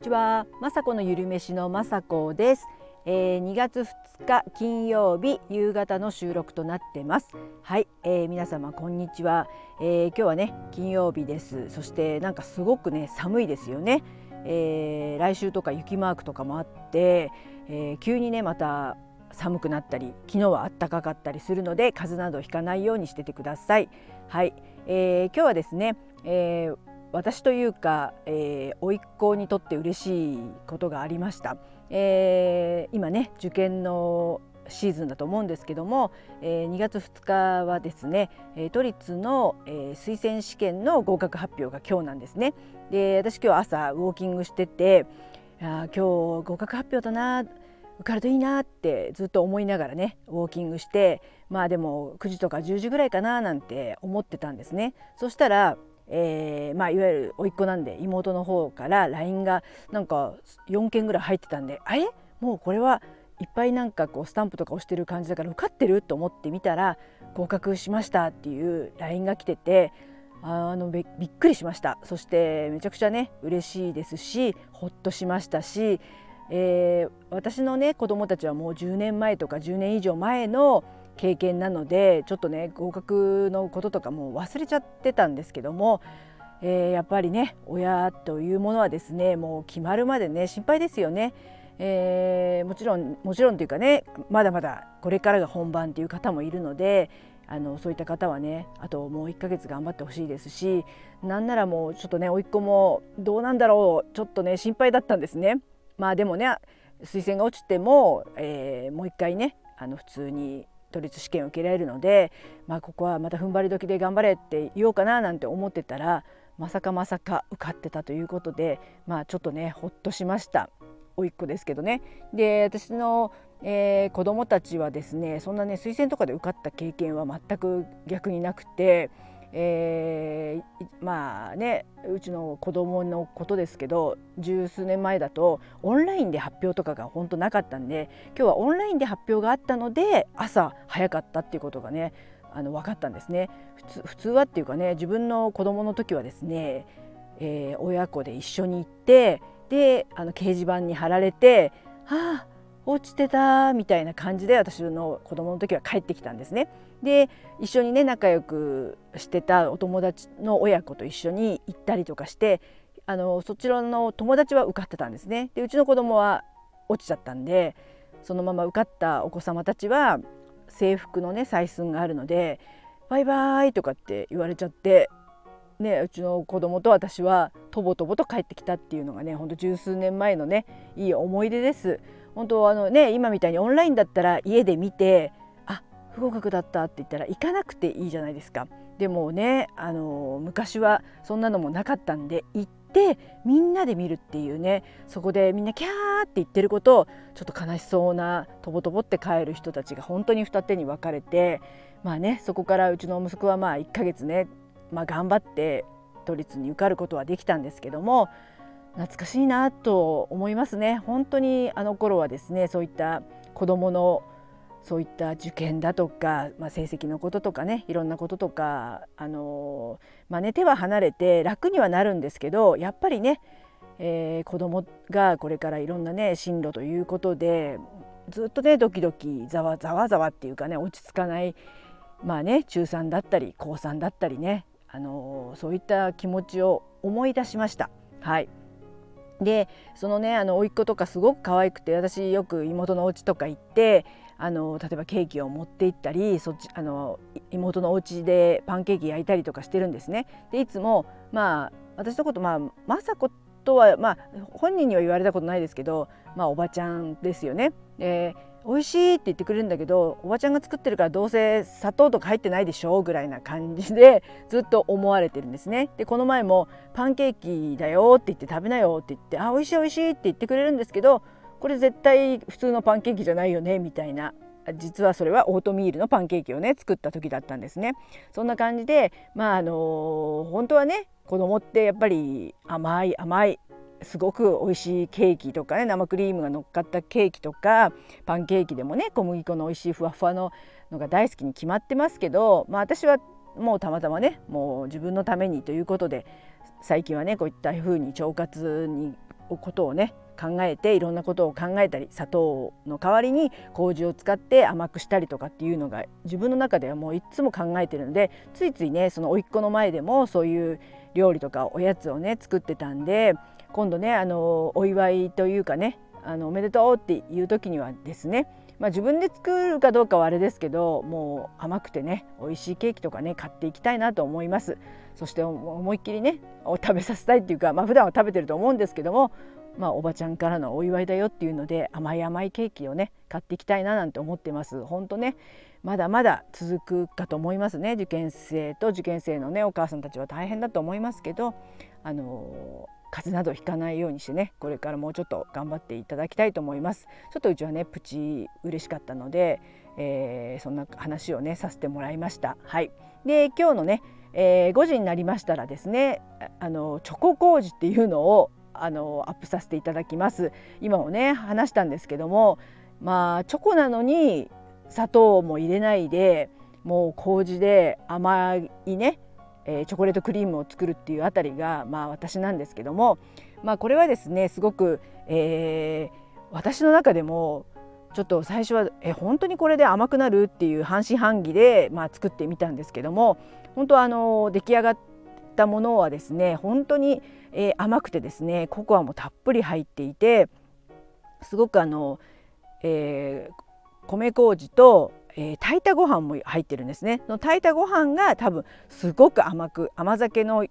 にちは、まさこのゆるめしのまさこです、えー、2月2日金曜日夕方の収録となってます。はい、えー、皆様こんにちは、えー、今日はね金曜日です。そしてなんかすごくね寒いですよね、えー、来週とか雪マークとかもあって、えー、急にねまた寒くなったり昨日は暖かかったりするので風邪などひかないようにしててください。はい、えー、今日はですね、えー私というか、えー、甥っ子にとって嬉しいことがありました、えー、今ね受験のシーズンだと思うんですけども、えー、2月2日はですね都立の、えー、推薦試験の合格発表が今日なんですね。で私今日朝ウォーキングしててあ今日合格発表だな受かるといいなってずっと思いながらねウォーキングしてまあでも9時とか10時ぐらいかななんて思ってたんですね。そしたらえーまあ、いわゆる甥っ子なんで妹の方から LINE がなんか4件ぐらい入ってたんであれ？もうこれはいっぱいなんかこうスタンプとか押してる感じだから受かってると思ってみたら合格しましたっていう LINE が来ててあのびっくりしました。そしてめちゃくちゃね嬉しいですしほっとしましたし、えー、私のね子供たちはもう10年前とか10年以上前の経験なのでちょっとね合格のこととかも忘れちゃってたんですけども、えー、やっぱりね親というものはですねもう決まるまでね心配ですよね。えー、もちろんもちろんというかねまだまだこれからが本番っていう方もいるのであのそういった方はねあともう1ヶ月頑張ってほしいですしなんならもうちょっとね甥っ子もどうなんだろうちょっとね心配だったんですね。まあでもね推薦が落ちても、えー、もう一回ねあの普通に都立試験を受けられるので、まあ、ここはまた踏ん張り時で頑張れって言おうかななんて思ってたらまさかまさか受かってたということで、まあ、ちょっとねほっとしました甥っ子ですけどね。で私のえー、子どもたちはですねそんなね推薦とかで受かった経験は全く逆になくてえー、まあねうちの子供のことですけど十数年前だとオンラインで発表とかが本当なかったんで今日はオンラインで発表があったので朝早かったっていうことがねあの分かったんですね普通普通はっていうかね自分の子供の時はですね、えー、親子で一緒に行ってであの掲示板に貼られて「はあ落ちてたみたいな感じで私の子供の時は帰ってきたんですね。で一緒にね仲良くしてたお友達の親子と一緒に行ったりとかしてあのそちらの友達は受かってたんですね。でうちの子供は落ちちゃったんでそのまま受かったお子様たちは制服のね採寸があるので「バイバイ」とかって言われちゃってね、うちの子供と私はとぼとぼと帰ってきたっていうのがねほんと十数年前のねいい思い出です。本当あのね今みたいにオンラインだったら家で見て不合格だったって言ったら行かなくていいじゃないですか。でもねあの昔はそんなのもなかったんで行ってみんなで見るっていうねそこでみんなキャーって言ってることをちょっと悲しそうなとぼとぼって帰る人たちが本当に二手に分かれてまあねそこからうちの息子はまあ1ヶ月ね、まあ、頑張って都立に受かることはできたんですけども懐かしいなと思いますね本当にあの頃はですねそういった子どものそういった受験だとか、まあ、成績のこととかねいろんなこととかあの、まあね、手は離れて楽にはなるんですけどやっぱりね、えー、子どもがこれからいろんなね進路ということでずっとねドキドキざわざわざわっていうかね落ち着かないまあね中3だったり高3だったりねあのそういった気持ちを思い出しました。はいでそのねあの甥っ子とかすごく可愛くて私よく妹のお家とか行ってあの例えばケーキを持って行ったりそっちあの妹のお家でパンケーキ焼いたりとかしてるんですね。でいつもまあ私のことまあ雅子とはまあ本人には言われたことないですけどまあおばちゃんですよね。で美味しいって言ってくれるんだけどおばちゃんが作ってるからどうせ砂糖とか入ってないでしょぐらいな感じでずっと思われてるんですね。でこの前もパンケーキだよって言って食べなよって言ってあ美味しい美味しいって言ってくれるんですけどこれ絶対普通のパンケーキじゃないよねみたいな実はそれはオートミールのパンケーキをね作った時だったんですね。そんな感じでまああの本当はね子供ってやっぱり甘い甘いすごく美味しいケーキとかね生クリームが乗っかったケーキとかパンケーキでもね小麦粉の美味しいふわふわののが大好きに決まってますけど、まあ、私はもうたまたまねもう自分のためにということで最近はねこういった風に腸活にことをね考えていろんなことを考えたり砂糖の代わりに麹を使って甘くしたりとかっていうのが自分の中ではもういつも考えてるのでついついねその甥っ子の前でもそういう料理とかおやつをね作ってたんで今度ねあのお祝いというかねあのおめでとうっていう時にはですねまあ、自分で作るかどうかはあれですけどもう甘くてね美味しいケーキとかね買っていきたいなと思います。そして思いっきりね食べさせたいっていうかまあ普段は食べてると思うんですけどもまあ、おばちゃんからのお祝いだよっていうので甘い甘いケーキをね買っていきたいななんて思ってます。本当ねまだまだ続くかと思いますね。受験生と受験生のねお母さんたちは大変だと思いますけどあの風邪などひかないようにしてねこれからもうちょっと頑張っていただきたいと思います。ちょっとうちはねプチ嬉しかったので、えー、そんな話をねさせてもらいました。はい。で今日のね、えー、5時になりましたらですねあのチョコ麹っていうのをあのアップさせていただきます。今もね話したんですけどもまあチョコなのに砂糖も入れないでもう麹で甘いねえー、チョコレートクリームを作るっていうあたりが、まあ、私なんですけども、まあ、これはですねすごく、えー、私の中でもちょっと最初はえ本当にこれで甘くなるっていう半信半疑で、まあ、作ってみたんですけども本当あの出来上がったものはですね本当に、えー、甘くてですねココアもたっぷり入っていてすごくあの、えー、米麹とえー、炊いたご飯も入ってるんですね。の炊いたご飯が多分すごく甘く甘酒の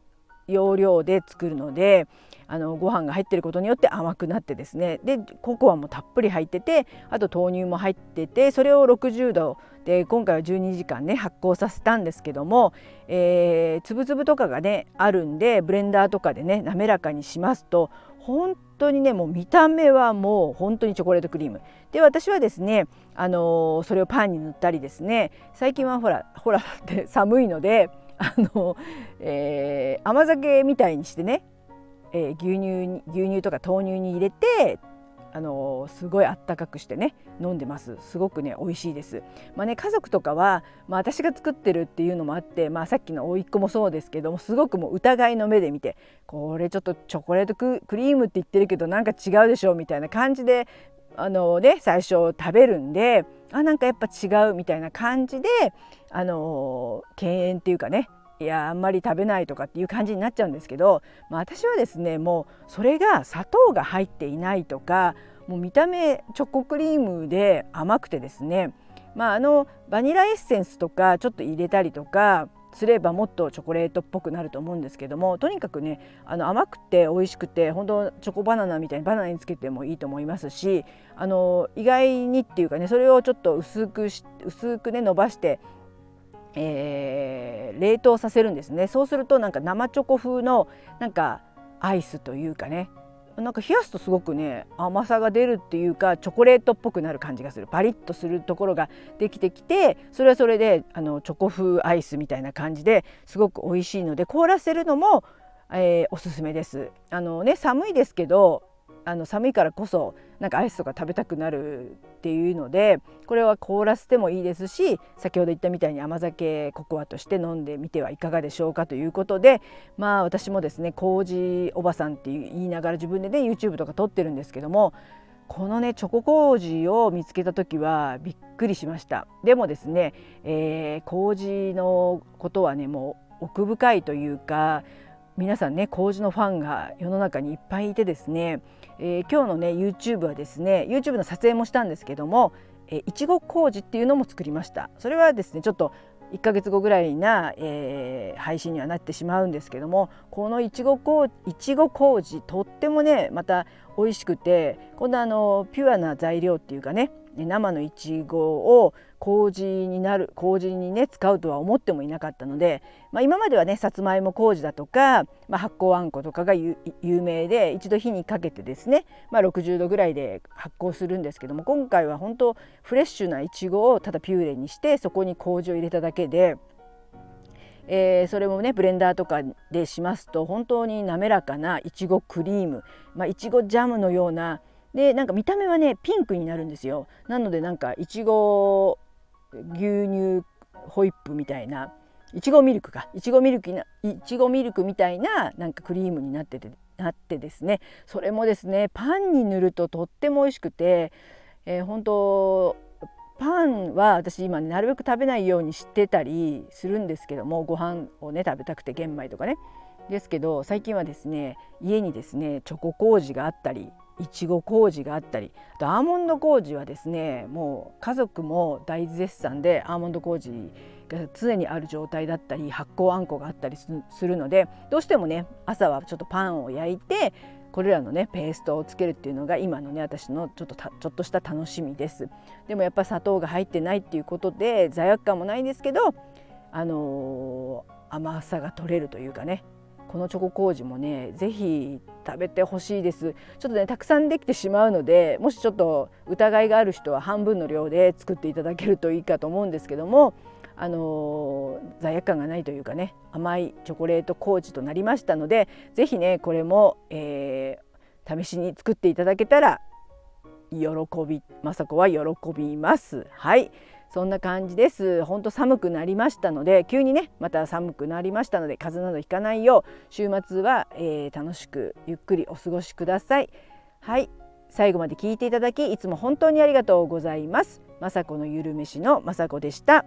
要領で作るのであのご飯が入ってることによって甘くなってですね。でココアもたっぷり入っててあと豆乳も入っててそれを60度で今回は12時間ね発酵させたんですけども、えー、粒々とかがねあるんでブレンダーとかでね滑らかにしますと本当にねもう見た目はもう本当にチョコレートクリーム。で私はですねあのそれをパンに塗ったりですね最近はほらほらって 寒いのであの、えー、甘酒みたいにしてね、えー、牛乳牛乳とか豆乳に入れてあのすごいあったかくしてね飲んでますすごくね美味しいです。まあね家族とかは、まあ、私が作ってるっていうのもあって、まあ、さっきの甥っ子もそうですけどもすごくもう疑いの目で見てこれちょっとチョコレートクリームって言ってるけどなんか違うでしょみたいな感じであのね最初食べるんであなんかやっぱ違うみたいな感じであの敬遠っていうかねいやあんまり食べないとかっていう感じになっちゃうんですけど、まあ、私はですねもうそれが砂糖が入っていないとかもう見た目チョコクリームで甘くてですね、まあ、あのバニラエッセンスとかちょっと入れたりとかすればもっとチョコレートっぽくなると思うんですけどもとにかくねあの甘くて美味しくて本当チョコバナナみたいにバナナにつけてもいいと思いますしあの意外にっていうかねそれをちょっと薄くし薄くね伸ばしてえー、冷凍させるんですね。そうするとなんか生チョコ風のなんかアイスというかねなんか冷やすとすごくね甘さが出るっていうかチョコレートっぽくなる感じがするパリッとするところができてきてそれはそれであのチョコ風アイスみたいな感じですごく美味しいので凍らせるのも、えー、おすすめです。あのね寒いですけどあの寒いからこそなんかアイスとか食べたくなるっていうのでこれは凍らせてもいいですし先ほど言ったみたいに甘酒ココアとして飲んでみてはいかがでしょうかということでまあ私もですね麹おばさんって言いながら自分でね YouTube とか撮ってるんですけどもこのねチョコ麹を見つけた時はびっくりしました。でもですね、えー、麹のことはねもう奥深いというか皆さんね麹のファンが世の中にいっぱいいてですね、えー、今日のね YouTube はですね YouTube の撮影もしたんですけどもいちご麹っていうのも作りました。それはですねちょっと1ヶ月後ぐらいな、えー、配信にはなってしまうんですけどもこのいちご麹とってもねまた美味しくてこんなあのピュアな材料っていうかね生のいちごを麹になる麹にね使うとは思ってもいなかったので、まあ、今まではねさつまいも麹だとか、まあ、発酵あんことかが有名で一度火にかけてですね、まあ、60度ぐらいで発酵するんですけども今回は本当フレッシュないちごをただピューレにしてそこに麹を入れただけで。えー、それもねブレンダーとかでしますと本当に滑らかないちごクリームまあいちごジャムのようなでなんか見た目はねピンクになるんですよ。なのでなんかいちご牛乳ホイップみたいないちごミルクか。いちごミルクないちごミルクみたいななんかクリームになっててなってですね。それもですねパンに塗るととっても美味しくて、えー、本当パンは私今、なるべく食べないようにしてたりするんですけどもご飯をね食べたくて玄米とかね。ですけど最近はですね家にですねチョコ麹があったりいちご麹があったりあとアーモンド麹はですねもう家族も大絶賛でアーモンド麹が常にある状態だったり発酵あんこがあったりするのでどうしてもね朝はちょっとパンを焼いてこれらのねペーストをつけるっていうのが今のね私のちょっとちょっとした楽しみです。でもやっぱ砂糖が入ってないっていうことで罪悪感もないんですけどあのー、甘さが取れるというかねこのチョコ麹もね是非食べてほしいです。ちょっとねたくさんできてしまうのでもしちょっと疑いがある人は半分の量で作っていただけるといいかと思うんですけどもあの罪悪感がないというかね甘いチョコレート麹となりましたので是非ねこれも、えー、試しに作っていただけたら喜び雅子は喜びます。はい。そんな感じです。本当寒くなりましたので急にねまた寒くなりましたので風邪などひかないよう週末は、えー、楽しくゆっくりお過ごしください。はい。最後まで聞いていただきいつも本当にありがとうございます。雅子のゆるめしの雅子でした。